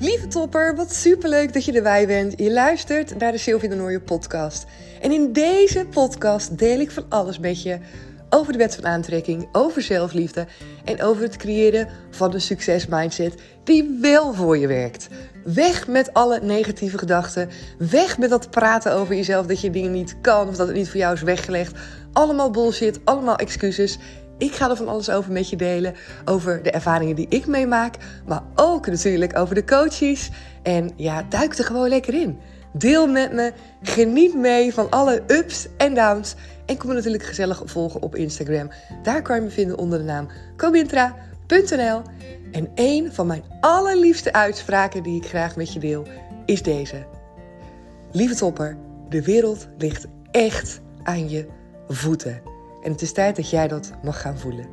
Lieve topper, wat superleuk dat je erbij bent. Je luistert naar de Sylvie de Nooie podcast. En in deze podcast deel ik van alles met je over de wet van aantrekking, over zelfliefde en over het creëren van een succesmindset die wel voor je werkt. Weg met alle negatieve gedachten. Weg met dat praten over jezelf dat je dingen niet kan of dat het niet voor jou is weggelegd. Allemaal bullshit, allemaal excuses. Ik ga er van alles over met je delen. Over de ervaringen die ik meemaak. Maar ook natuurlijk over de coaches. En ja, duik er gewoon lekker in. Deel met me. Geniet mee van alle ups en downs. En kom me natuurlijk gezellig volgen op Instagram. Daar kan je me vinden onder de naam cobintra.nl. En een van mijn allerliefste uitspraken die ik graag met je deel is deze. Lieve topper, de wereld ligt echt aan je voeten. En het is tijd dat jij dat mag gaan voelen.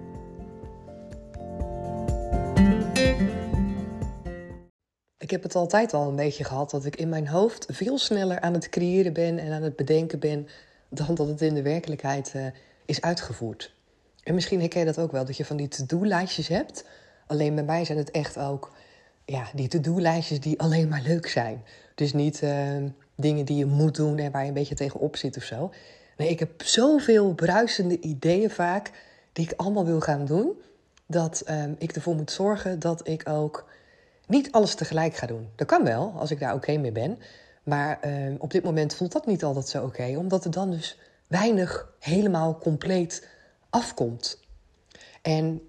Ik heb het altijd al een beetje gehad dat ik in mijn hoofd veel sneller aan het creëren ben en aan het bedenken ben dan dat het in de werkelijkheid uh, is uitgevoerd. En misschien herken je dat ook wel, dat je van die to-do-lijstjes hebt. Alleen bij mij zijn het echt ook ja, die to-do-lijstjes die alleen maar leuk zijn. Dus niet uh, dingen die je moet doen en waar je een beetje tegenop zit of zo. Nee, ik heb zoveel bruisende ideeën vaak die ik allemaal wil gaan doen, dat uh, ik ervoor moet zorgen dat ik ook niet alles tegelijk ga doen. Dat kan wel, als ik daar oké mee ben. Maar uh, op dit moment voelt dat niet altijd zo oké, omdat er dan dus weinig helemaal compleet afkomt. En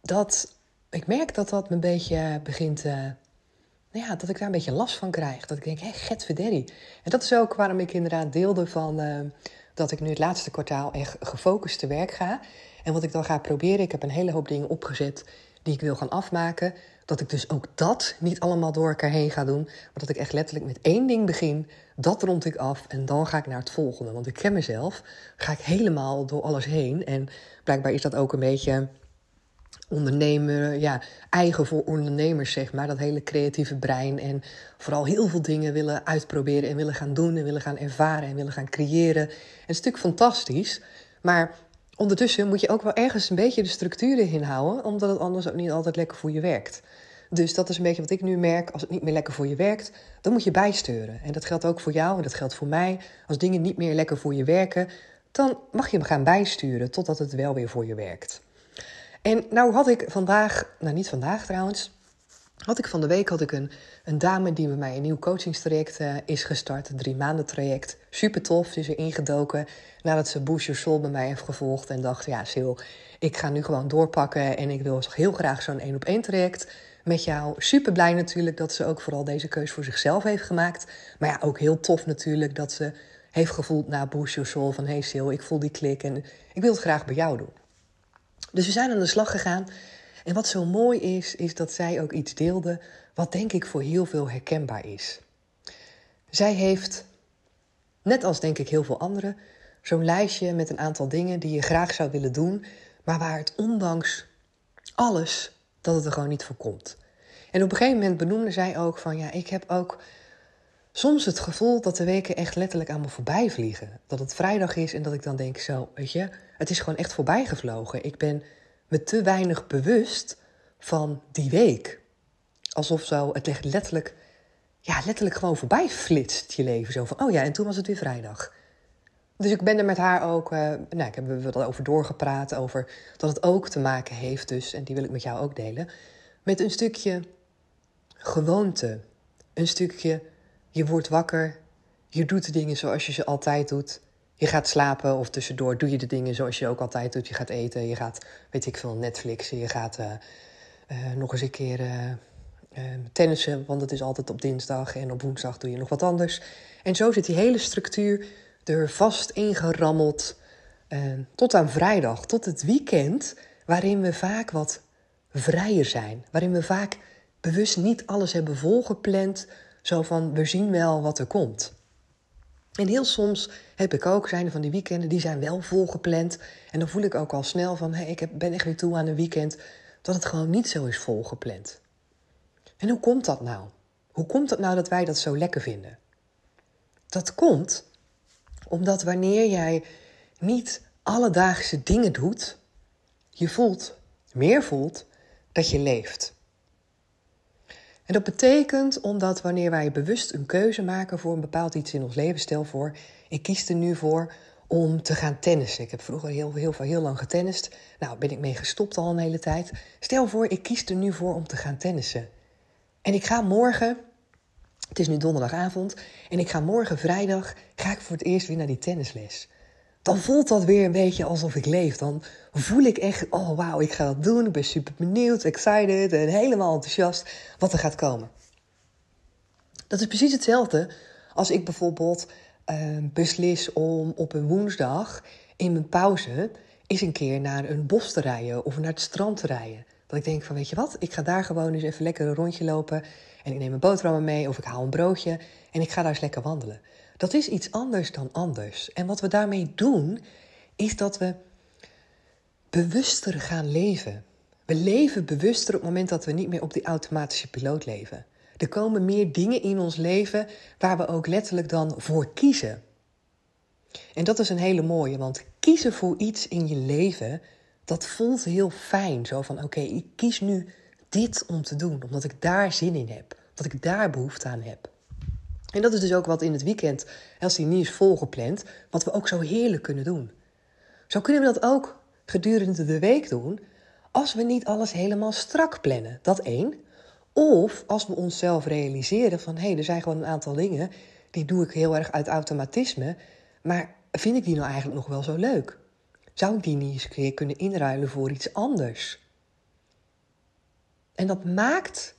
dat, ik merk dat dat me een beetje begint, uh, ja, dat ik daar een beetje last van krijg. Dat ik denk, hé, get En dat is ook waarom ik inderdaad deelde van dat ik nu het laatste kwartaal echt gefocust te werk ga. En wat ik dan ga proberen, ik heb een hele hoop dingen opgezet die ik wil gaan afmaken. Dat ik dus ook dat niet allemaal door elkaar heen ga doen. Maar dat ik echt letterlijk met één ding begin. Dat rond ik af en dan ga ik naar het volgende. Want ik ken mezelf. Ga ik helemaal door alles heen. En blijkbaar is dat ook een beetje ondernemer, ja, eigen voor ondernemers, zeg maar. Dat hele creatieve brein. En vooral heel veel dingen willen uitproberen en willen gaan doen en willen gaan ervaren en willen gaan creëren. En het is natuurlijk fantastisch. Maar ondertussen moet je ook wel ergens een beetje de structuren inhouden, omdat het anders ook niet altijd lekker voor je werkt. Dus dat is een beetje wat ik nu merk. Als het niet meer lekker voor je werkt, dan moet je bijsturen. En dat geldt ook voor jou en dat geldt voor mij. Als dingen niet meer lekker voor je werken, dan mag je hem gaan bijsturen totdat het wel weer voor je werkt. En nou had ik vandaag, nou niet vandaag trouwens, had ik van de week had ik een, een dame die bij mij een nieuw coachingstraject uh, is gestart. Een drie maanden traject. Super tof. Ze is er ingedoken nadat ze Your Soul bij mij heeft gevolgd. En dacht, ja Sil, ik ga nu gewoon doorpakken. En ik wil heel graag zo'n één op één traject met jou. Super blij natuurlijk dat ze ook vooral deze keuze voor zichzelf heeft gemaakt. Maar ja, ook heel tof natuurlijk dat ze heeft gevoeld na Your Soul. Van hey Sil, ik voel die klik en ik wil het graag bij jou doen. Dus we zijn aan de slag gegaan. En wat zo mooi is, is dat zij ook iets deelde wat denk ik voor heel veel herkenbaar is. Zij heeft, net als denk ik heel veel anderen, zo'n lijstje met een aantal dingen die je graag zou willen doen, maar waar het ondanks alles dat het er gewoon niet voor komt. En op een gegeven moment benoemde zij ook van ja, ik heb ook soms het gevoel dat de weken echt letterlijk aan me voorbij vliegen. Dat het vrijdag is en dat ik dan denk zo, weet je, het is gewoon echt voorbij gevlogen. Ik ben me te weinig bewust van die week. Alsof zo het letterlijk, ja, letterlijk gewoon voorbij flitst je leven. Zo van, oh ja, en toen was het weer vrijdag. Dus ik ben er met haar ook, uh, nou, ik heb er over doorgepraat, over dat het ook te maken heeft dus, en die wil ik met jou ook delen, met een stukje gewoonte. Een stukje, je wordt wakker, je doet de dingen zoals je ze altijd doet. Je gaat slapen of tussendoor doe je de dingen zoals je ook altijd doet. Je gaat eten, je gaat, weet ik veel, Netflixen. Je gaat uh, uh, nog eens een keer uh, tennissen, want het is altijd op dinsdag. En op woensdag doe je nog wat anders. En zo zit die hele structuur er vast ingerammeld tot aan vrijdag, tot het weekend, waarin we vaak wat vrijer zijn. Waarin we vaak bewust niet alles hebben volgepland. Zo van, we zien wel wat er komt. En heel soms heb ik ook, zijn van die weekenden, die zijn wel volgepland. En dan voel ik ook al snel van, hey, ik ben echt weer toe aan een weekend, dat het gewoon niet zo is volgepland. En hoe komt dat nou? Hoe komt het nou dat wij dat zo lekker vinden? Dat komt omdat wanneer jij niet alledaagse dingen doet, je voelt, meer voelt, dat je leeft. En dat betekent omdat wanneer wij bewust een keuze maken voor een bepaald iets in ons leven, stel voor, ik kies er nu voor om te gaan tennissen. Ik heb vroeger heel, heel, heel, lang getennist. Nou, ben ik mee gestopt al een hele tijd. Stel voor, ik kies er nu voor om te gaan tennissen. En ik ga morgen, het is nu donderdagavond, en ik ga morgen vrijdag, ga ik voor het eerst weer naar die tennisles. Dan voelt dat weer een beetje alsof ik leef. Dan voel ik echt, oh wauw, ik ga dat doen. Ik ben super benieuwd, excited en helemaal enthousiast wat er gaat komen. Dat is precies hetzelfde als ik bijvoorbeeld uh, beslis om op een woensdag in mijn pauze eens een keer naar een bos te rijden of naar het strand te rijden. Dat ik denk van, weet je wat, ik ga daar gewoon eens even lekker een rondje lopen en ik neem een boterhammen mee of ik haal een broodje en ik ga daar eens lekker wandelen. Dat is iets anders dan anders. En wat we daarmee doen, is dat we bewuster gaan leven. We leven bewuster op het moment dat we niet meer op die automatische piloot leven. Er komen meer dingen in ons leven waar we ook letterlijk dan voor kiezen. En dat is een hele mooie, want kiezen voor iets in je leven, dat voelt heel fijn. Zo van, oké, ik kies nu dit om te doen, omdat ik daar zin in heb, omdat ik daar behoefte aan heb. En dat is dus ook wat in het weekend, als die niet is volgepland, wat we ook zo heerlijk kunnen doen. Zo kunnen we dat ook gedurende de week doen, als we niet alles helemaal strak plannen. Dat één. Of als we onszelf realiseren van hé, hey, er zijn gewoon een aantal dingen die doe ik heel erg uit automatisme, maar vind ik die nou eigenlijk nog wel zo leuk? Zou ik die niet eens kunnen inruilen voor iets anders? En dat maakt,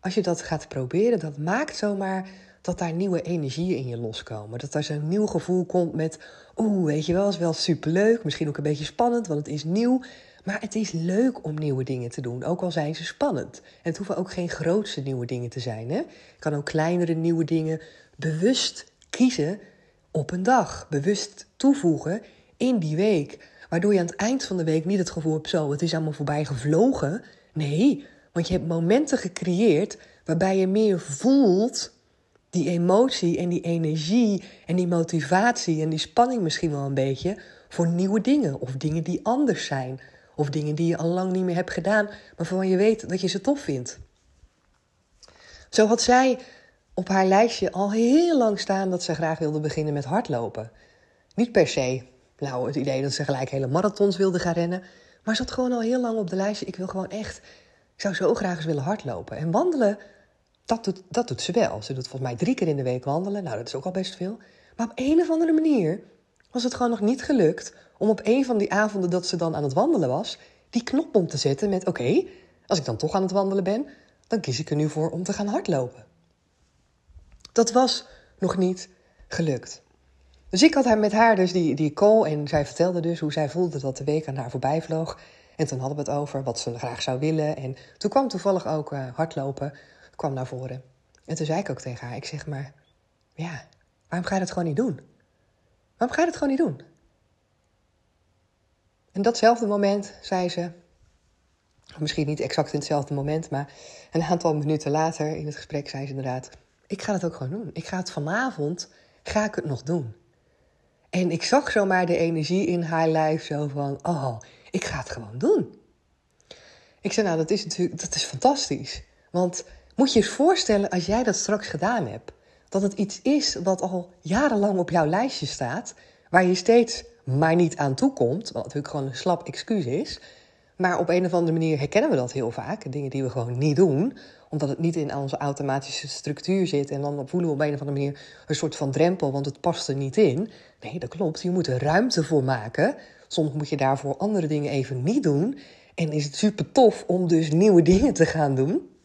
als je dat gaat proberen, dat maakt zomaar dat daar nieuwe energieën in je loskomen. Dat er zo'n nieuw gevoel komt met, oeh, weet je wel, is wel superleuk, misschien ook een beetje spannend, want het is nieuw. Maar het is leuk om nieuwe dingen te doen, ook al zijn ze spannend. En het hoeven ook geen grootste nieuwe dingen te zijn. Hè? Kan ook kleinere nieuwe dingen bewust kiezen op een dag. Bewust toevoegen in die week. Waardoor je aan het eind van de week niet het gevoel hebt, zo, het is allemaal voorbij gevlogen. Nee, want je hebt momenten gecreëerd waarbij je meer voelt die emotie en die energie en die motivatie en die spanning misschien wel een beetje voor nieuwe dingen of dingen die anders zijn of dingen die je al lang niet meer hebt gedaan, maar waarvan je weet dat je ze tof vindt. Zo had zij op haar lijstje al heel lang staan dat ze graag wilde beginnen met hardlopen. Niet per se, nou, het idee dat ze gelijk hele marathons wilde gaan rennen, maar ze had gewoon al heel lang op de lijstje: ik wil gewoon echt, ik zou zo graag eens willen hardlopen. En wandelen, dat doet, dat doet ze wel. Ze doet volgens mij drie keer in de week wandelen. Nou, dat is ook al best veel. Maar op een of andere manier was het gewoon nog niet gelukt om op een van die avonden dat ze dan aan het wandelen was, die knop om te zetten met: oké, als ik dan toch aan het wandelen ben, dan kies ik er nu voor om te gaan hardlopen. Dat was nog niet gelukt. Dus ik had met haar dus die, die call en zij vertelde dus hoe zij voelde dat de week aan haar voorbij vloog. En toen hadden we het over wat ze graag zou willen. En toen kwam toevallig ook uh, hardlopen kwam naar voren. En toen zei ik ook tegen haar, ik zeg maar, ja, waarom ga je dat gewoon niet doen? Waarom ga je dat gewoon niet doen? En datzelfde moment zei ze, misschien niet exact in hetzelfde moment, maar een aantal minuten later in het gesprek zei ze inderdaad: Ik ga het ook gewoon doen. Ik ga het vanavond, ga ik het nog doen. En ik zag zomaar de energie in haar lijf zo van: Oh, ik ga het gewoon doen. Ik zei: Nou, dat is natuurlijk dat is fantastisch. Want moet je eens voorstellen als jij dat straks gedaan hebt, dat het iets is wat al jarenlang op jouw lijstje staat, waar je steeds maar niet aan toe komt, wat natuurlijk gewoon een slap excuus is. Maar op een of andere manier herkennen we dat heel vaak. Dingen die we gewoon niet doen, omdat het niet in onze automatische structuur zit. En dan voelen we op een of andere manier een soort van drempel, want het past er niet in. Nee, dat klopt. Je moet er ruimte voor maken. Soms moet je daarvoor andere dingen even niet doen. En is het super tof om dus nieuwe dingen te gaan doen.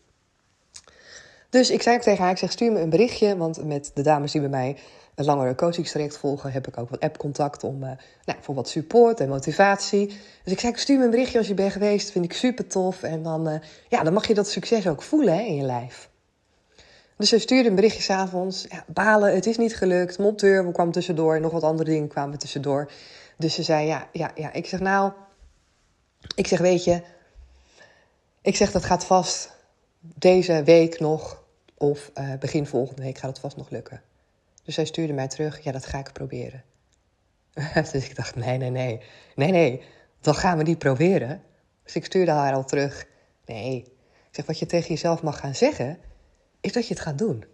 Dus ik zei ook tegen haar, ik zeg stuur me een berichtje, want met de dames die bij mij een langere coachingstraject volgen, heb ik ook wat app-contact om, uh, nou, voor wat support en motivatie. Dus ik zei, stuur me een berichtje als je bent geweest, vind ik super tof. En dan, uh, ja, dan mag je dat succes ook voelen hè, in je lijf. Dus ze stuurde een berichtje s'avonds. Ja, balen, het is niet gelukt. Monteur, we kwamen tussendoor. En nog wat andere dingen kwamen tussendoor. Dus ze zei, ja, ja, ja. Ik zeg, nou... Ik zeg, weet je... Ik zeg, dat gaat vast deze week nog of uh, begin volgende week gaat het vast nog lukken. Dus zij stuurde mij terug, ja, dat ga ik proberen. dus ik dacht, nee, nee, nee, nee, nee, dat gaan we niet proberen. Dus ik stuurde haar al terug, nee. Ik zeg, wat je tegen jezelf mag gaan zeggen, is dat je het gaat doen.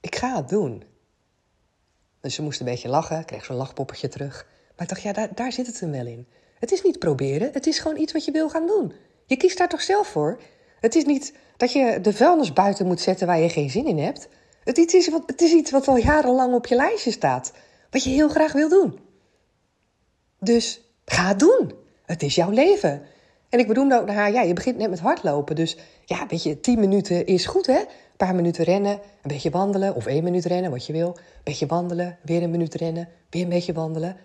Ik ga het doen. Dus ze moest een beetje lachen, kreeg zo'n lachpoppertje terug. Maar ik dacht, ja, daar, daar zit het hem wel in. Het is niet proberen, het is gewoon iets wat je wil gaan doen. Je kiest daar toch zelf voor? Het is niet dat je de vuilnis buiten moet zetten waar je geen zin in hebt. Het is, wat, het is iets wat al jarenlang op je lijstje staat. Wat je heel graag wil doen. Dus ga het doen. Het is jouw leven. En ik bedoelde ook naar haar, ja, je begint net met hardlopen. Dus ja, weet je, tien minuten is goed, hè? Een paar minuten rennen, een beetje wandelen. Of één minuut rennen, wat je wil. Een beetje wandelen, weer een minuut rennen, weer een beetje wandelen.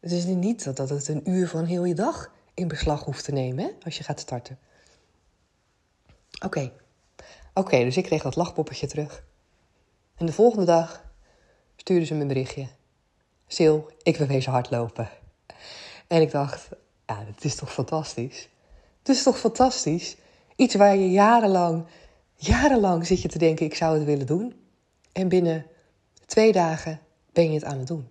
Het is niet dat het een uur van heel je dag in beslag hoeft te nemen, hè? Als je gaat starten. Oké. Oké, dus ik kreeg dat lachpoppetje terug. En de volgende dag stuurde ze me een berichtje. Sil, ik wil wezen hardlopen. En ik dacht, ja, het is toch fantastisch? Het is toch fantastisch? Iets waar je jarenlang, jarenlang zit je te denken, ik zou het willen doen. En binnen twee dagen ben je het aan het doen.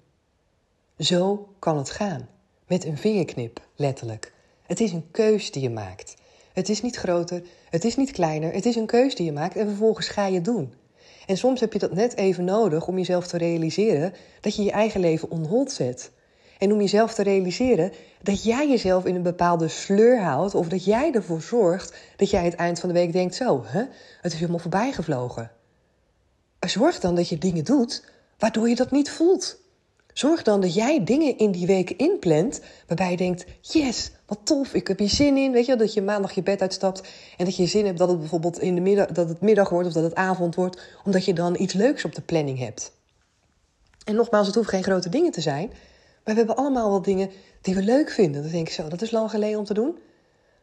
Zo kan het gaan. Met een vingerknip, letterlijk. Het is een keus die je maakt. Het is niet groter, het is niet kleiner, het is een keus die je maakt en vervolgens ga je het doen. En soms heb je dat net even nodig om jezelf te realiseren dat je je eigen leven on zet. En om jezelf te realiseren dat jij jezelf in een bepaalde sleur houdt of dat jij ervoor zorgt dat jij het eind van de week denkt: zo, hè, het is helemaal voorbij gevlogen. Zorg dan dat je dingen doet waardoor je dat niet voelt. Zorg dan dat jij dingen in die week inplant waarbij je denkt: yes, wat tof, ik heb hier zin in. Weet je, dat je maandag je bed uitstapt en dat je zin hebt dat het bijvoorbeeld in de middag, dat het middag wordt of dat het avond wordt, omdat je dan iets leuks op de planning hebt. En nogmaals, het hoeft geen grote dingen te zijn, maar we hebben allemaal wel dingen die we leuk vinden. Dan denk ik zo, dat is lang geleden om te doen.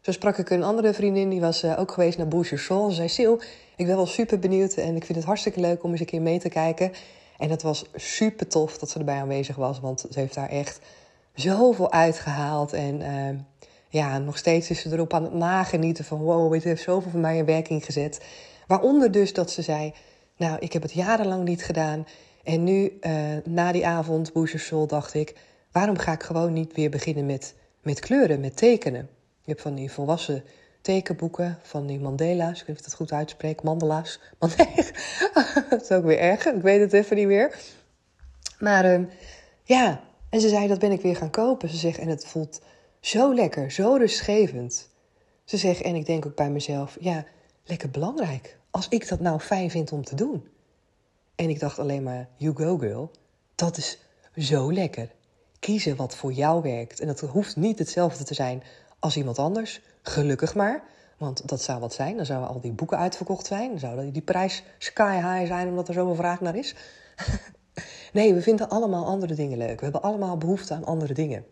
Zo sprak ik een andere vriendin, die was uh, ook geweest naar Boucher Soul. Ze zei, ik ben wel super benieuwd en ik vind het hartstikke leuk om eens een keer mee te kijken. En het was super tof dat ze erbij aanwezig was, want ze heeft daar echt zoveel uitgehaald. En uh, ja, nog steeds is ze erop aan het nagenieten van wow, dit heeft zoveel van mij in werking gezet. Waaronder dus dat ze zei, nou, ik heb het jarenlang niet gedaan. En nu, uh, na die avond, Boucher Soul, dacht ik, waarom ga ik gewoon niet weer beginnen met, met kleuren, met tekenen? Je hebt van die volwassen tekenboeken, van die Mandela's. Ik weet niet of ik het goed uitspreek. Mandela's. Mandela's. dat is ook weer erg. Ik weet het even niet meer. Maar uh, ja, en ze zei, dat ben ik weer gaan kopen. Ze zegt, en het voelt zo lekker, zo rustgevend. Ze zegt, en ik denk ook bij mezelf, ja, lekker belangrijk. Als ik dat nou fijn vind om te doen. En ik dacht alleen maar, you go girl. Dat is zo lekker. Kiezen wat voor jou werkt. En dat hoeft niet hetzelfde te zijn als iemand anders. Gelukkig maar. Want dat zou wat zijn. Dan zouden al die boeken uitverkocht zijn. Dan zou die prijs sky high zijn omdat er zoveel vraag naar is. nee, we vinden allemaal andere dingen leuk. We hebben allemaal behoefte aan andere dingen.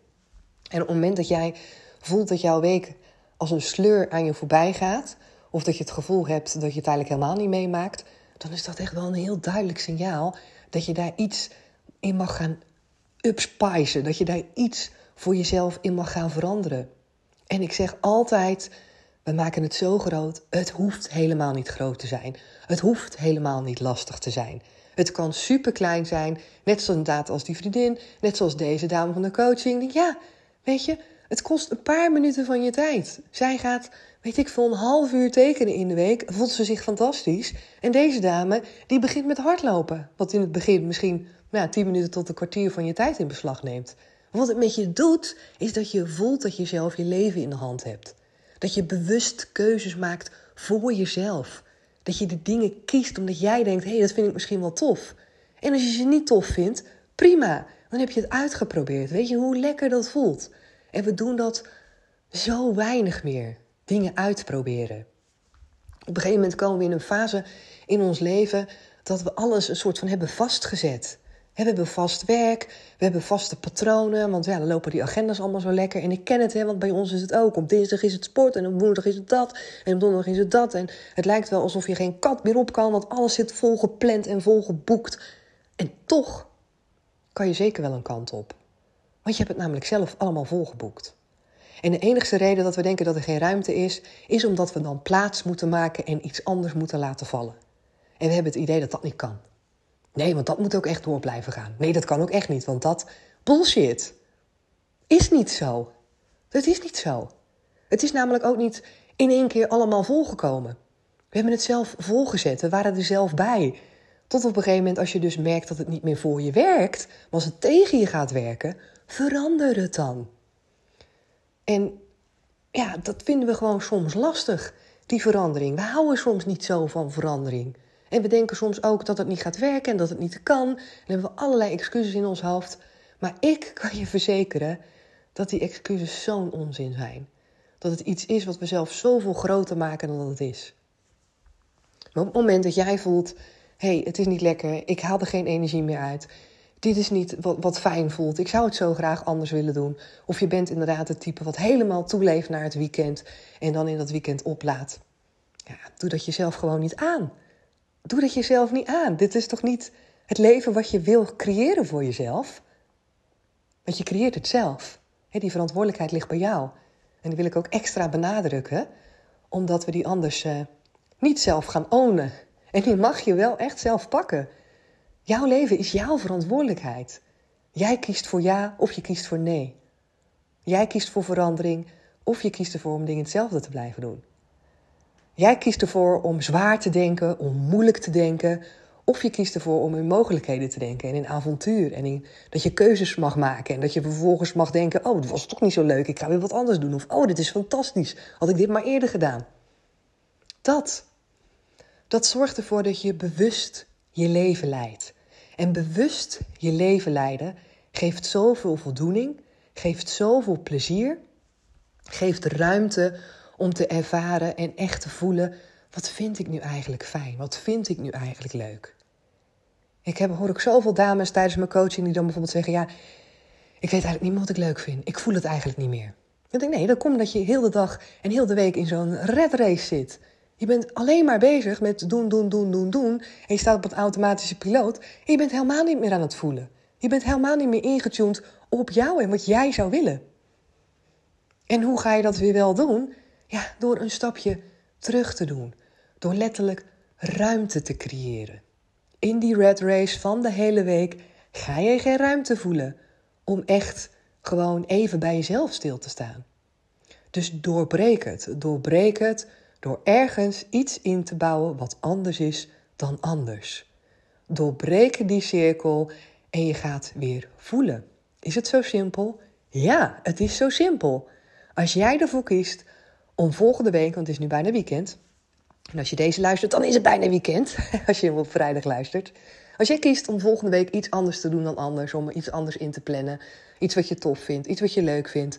En op het moment dat jij voelt dat jouw week als een sleur aan je voorbij gaat, of dat je het gevoel hebt dat je het eigenlijk helemaal niet meemaakt, dan is dat echt wel een heel duidelijk signaal dat je daar iets in mag gaan upspicen. Dat je daar iets voor jezelf in mag gaan veranderen. En ik zeg altijd: we maken het zo groot. Het hoeft helemaal niet groot te zijn. Het hoeft helemaal niet lastig te zijn. Het kan super klein zijn, net zoals inderdaad als die vriendin, net zoals deze dame van de coaching. Ja, weet je, het kost een paar minuten van je tijd. Zij gaat, weet ik veel, een half uur tekenen in de week. Voelt ze zich fantastisch. En deze dame, die begint met hardlopen. Wat in het begin misschien nou, 10 minuten tot een kwartier van je tijd in beslag neemt. Wat het met je doet, is dat je voelt dat je zelf je leven in de hand hebt. Dat je bewust keuzes maakt voor jezelf. Dat je de dingen kiest omdat jij denkt: hé, hey, dat vind ik misschien wel tof. En als je ze niet tof vindt, prima. Dan heb je het uitgeprobeerd. Weet je hoe lekker dat voelt? En we doen dat zo weinig meer. Dingen uitproberen. Op een gegeven moment komen we in een fase in ons leven dat we alles een soort van hebben vastgezet. We hebben vast werk, we hebben vaste patronen, want ja, dan lopen die agendas allemaal zo lekker. En ik ken het, hè, want bij ons is het ook. Op dinsdag is het sport en op woensdag is het dat en op donderdag is het dat. En het lijkt wel alsof je geen kat meer op kan, want alles zit volgepland en volgeboekt. En toch kan je zeker wel een kant op. Want je hebt het namelijk zelf allemaal volgeboekt. En de enige reden dat we denken dat er geen ruimte is, is omdat we dan plaats moeten maken en iets anders moeten laten vallen. En we hebben het idee dat dat niet kan. Nee, want dat moet ook echt door blijven gaan. Nee, dat kan ook echt niet, want dat bullshit. Is niet zo. Het is niet zo. Het is namelijk ook niet in één keer allemaal volgekomen. We hebben het zelf volgezet, we waren er zelf bij. Tot op een gegeven moment, als je dus merkt dat het niet meer voor je werkt, maar als het tegen je gaat werken, verander het dan. En ja, dat vinden we gewoon soms lastig, die verandering. We houden soms niet zo van verandering. En we denken soms ook dat het niet gaat werken en dat het niet kan. En hebben we allerlei excuses in ons hoofd. Maar ik kan je verzekeren dat die excuses zo'n onzin zijn. Dat het iets is wat we zelf zoveel groter maken dan dat het is. Maar op het moment dat jij voelt: hé, hey, het is niet lekker, ik haal er geen energie meer uit. Dit is niet wat, wat fijn voelt. Ik zou het zo graag anders willen doen. Of je bent inderdaad het type wat helemaal toeleeft naar het weekend en dan in dat weekend oplaat. Ja, doe dat jezelf gewoon niet aan. Doe dat jezelf niet aan. Dit is toch niet het leven wat je wil creëren voor jezelf? Want je creëert het zelf. die verantwoordelijkheid ligt bij jou. En die wil ik ook extra benadrukken, omdat we die anders uh, niet zelf gaan ownen. En die mag je wel echt zelf pakken. Jouw leven is jouw verantwoordelijkheid. Jij kiest voor ja of je kiest voor nee. Jij kiest voor verandering of je kiest ervoor om dingen hetzelfde te blijven doen. Jij kiest ervoor om zwaar te denken, om moeilijk te denken, of je kiest ervoor om in mogelijkheden te denken en in avontuur en in dat je keuzes mag maken en dat je vervolgens mag denken: oh, dat was toch niet zo leuk, ik ga weer wat anders doen. Of oh, dit is fantastisch, had ik dit maar eerder gedaan. Dat, dat zorgt ervoor dat je bewust je leven leidt. En bewust je leven leiden geeft zoveel voldoening, geeft zoveel plezier, geeft ruimte om te ervaren en echt te voelen: wat vind ik nu eigenlijk fijn? Wat vind ik nu eigenlijk leuk? Ik heb, hoor ik zoveel dames tijdens mijn coaching die dan bijvoorbeeld zeggen: Ja, ik weet eigenlijk niet meer wat ik leuk vind. Ik voel het eigenlijk niet meer. Ik Nee, dat komt omdat je heel de dag en heel de week in zo'n red race zit. Je bent alleen maar bezig met doen, doen, doen, doen, doen. En je staat op het automatische piloot. En je bent helemaal niet meer aan het voelen. Je bent helemaal niet meer ingetuned op jou en wat jij zou willen. En hoe ga je dat weer wel doen? Ja, door een stapje terug te doen. Door letterlijk ruimte te creëren. In die red race van de hele week ga je geen ruimte voelen om echt gewoon even bij jezelf stil te staan. Dus doorbreek het. Doorbreek het door ergens iets in te bouwen wat anders is dan anders. Doorbreek die cirkel en je gaat weer voelen. Is het zo simpel? Ja, het is zo simpel. Als jij ervoor kiest om volgende week, want het is nu bijna weekend. En als je deze luistert, dan is het bijna weekend. Als je hem op vrijdag luistert. Als jij kiest om volgende week iets anders te doen dan anders, om iets anders in te plannen, iets wat je tof vindt, iets wat je leuk vindt,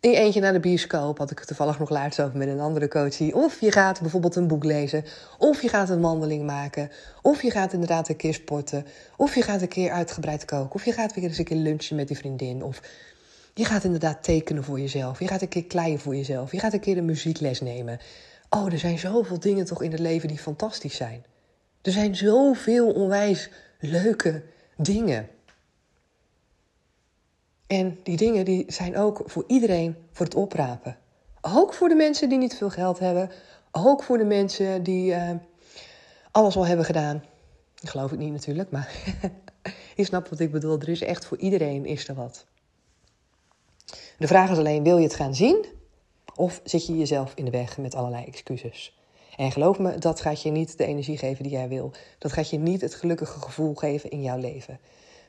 in eentje naar de bioscoop, had ik toevallig nog laatst over met een andere coachie. Of je gaat bijvoorbeeld een boek lezen. Of je gaat een wandeling maken. Of je gaat inderdaad een keer sporten. Of je gaat een keer uitgebreid koken. Of je gaat weer eens een keer lunchen met die vriendin. Of je gaat inderdaad tekenen voor jezelf. Je gaat een keer kleien voor jezelf. Je gaat een keer een muziekles nemen. Oh, er zijn zoveel dingen toch in het leven die fantastisch zijn. Er zijn zoveel onwijs leuke dingen. En die dingen die zijn ook voor iedereen voor het oprapen. Ook voor de mensen die niet veel geld hebben. Ook voor de mensen die uh, alles al hebben gedaan. Dat geloof ik niet natuurlijk, maar je snapt wat ik bedoel. Er is echt voor iedereen is er wat. De vraag is alleen, wil je het gaan zien? Of zit je jezelf in de weg met allerlei excuses? En geloof me, dat gaat je niet de energie geven die jij wil. Dat gaat je niet het gelukkige gevoel geven in jouw leven.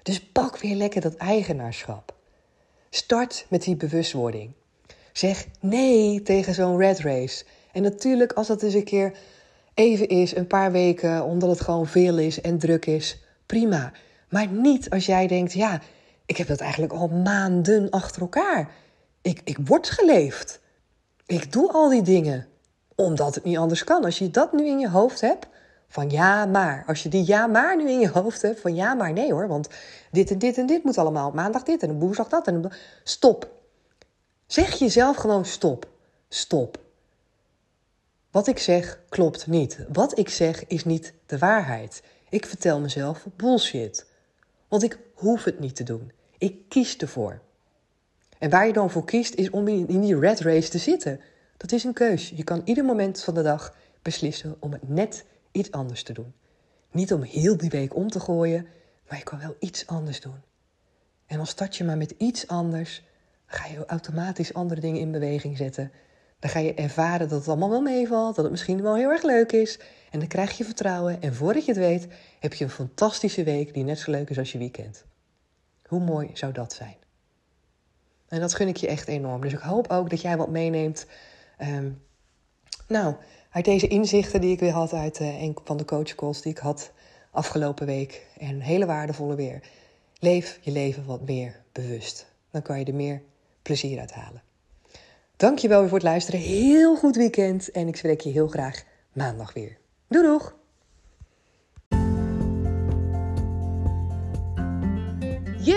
Dus pak weer lekker dat eigenaarschap. Start met die bewustwording. Zeg nee tegen zo'n red race. En natuurlijk, als dat eens een keer even is, een paar weken, omdat het gewoon veel is en druk is, prima. Maar niet als jij denkt, ja, ik heb dat eigenlijk al maanden achter elkaar. Ik, ik word geleefd. Ik doe al die dingen. Omdat het niet anders kan. Als je dat nu in je hoofd hebt, van ja, maar. Als je die ja, maar nu in je hoofd hebt, van ja, maar nee hoor. Want dit en dit en dit moet allemaal. Maandag dit en woensdag dat. En stop. Zeg jezelf gewoon stop. Stop. Wat ik zeg klopt niet. Wat ik zeg is niet de waarheid. Ik vertel mezelf bullshit. Want ik hoef het niet te doen. Ik kies ervoor. En waar je dan voor kiest, is om in die red race te zitten. Dat is een keus. Je kan ieder moment van de dag beslissen om het net iets anders te doen. Niet om heel die week om te gooien, maar je kan wel iets anders doen. En dan start je maar met iets anders, ga je automatisch andere dingen in beweging zetten, Dan ga je ervaren dat het allemaal wel meevalt, dat het misschien wel heel erg leuk is. En dan krijg je vertrouwen. En voordat je het weet, heb je een fantastische week die net zo leuk is als je weekend. Hoe mooi zou dat zijn? En dat gun ik je echt enorm. Dus ik hoop ook dat jij wat meeneemt. Ehm, nou, uit deze inzichten die ik weer had uit uh, een van de coachcalls die ik had afgelopen week. En hele waardevolle weer. Leef je leven wat meer bewust. Dan kan je er meer plezier uit halen. Dankjewel weer voor het luisteren. Heel goed weekend. En ik spreek je heel graag maandag weer. Doei doeg!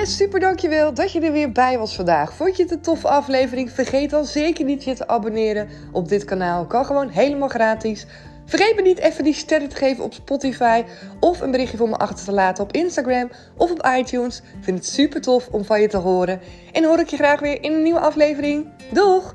Super dankjewel dat je er weer bij was vandaag. Vond je het een toffe aflevering? Vergeet dan zeker niet je te abonneren op dit kanaal. Kan gewoon helemaal gratis. Vergeet me niet even die sterren te geven op Spotify of een berichtje voor me achter te laten op Instagram of op iTunes. Ik vind het super tof om van je te horen. En hoor ik je graag weer in een nieuwe aflevering. Doeg!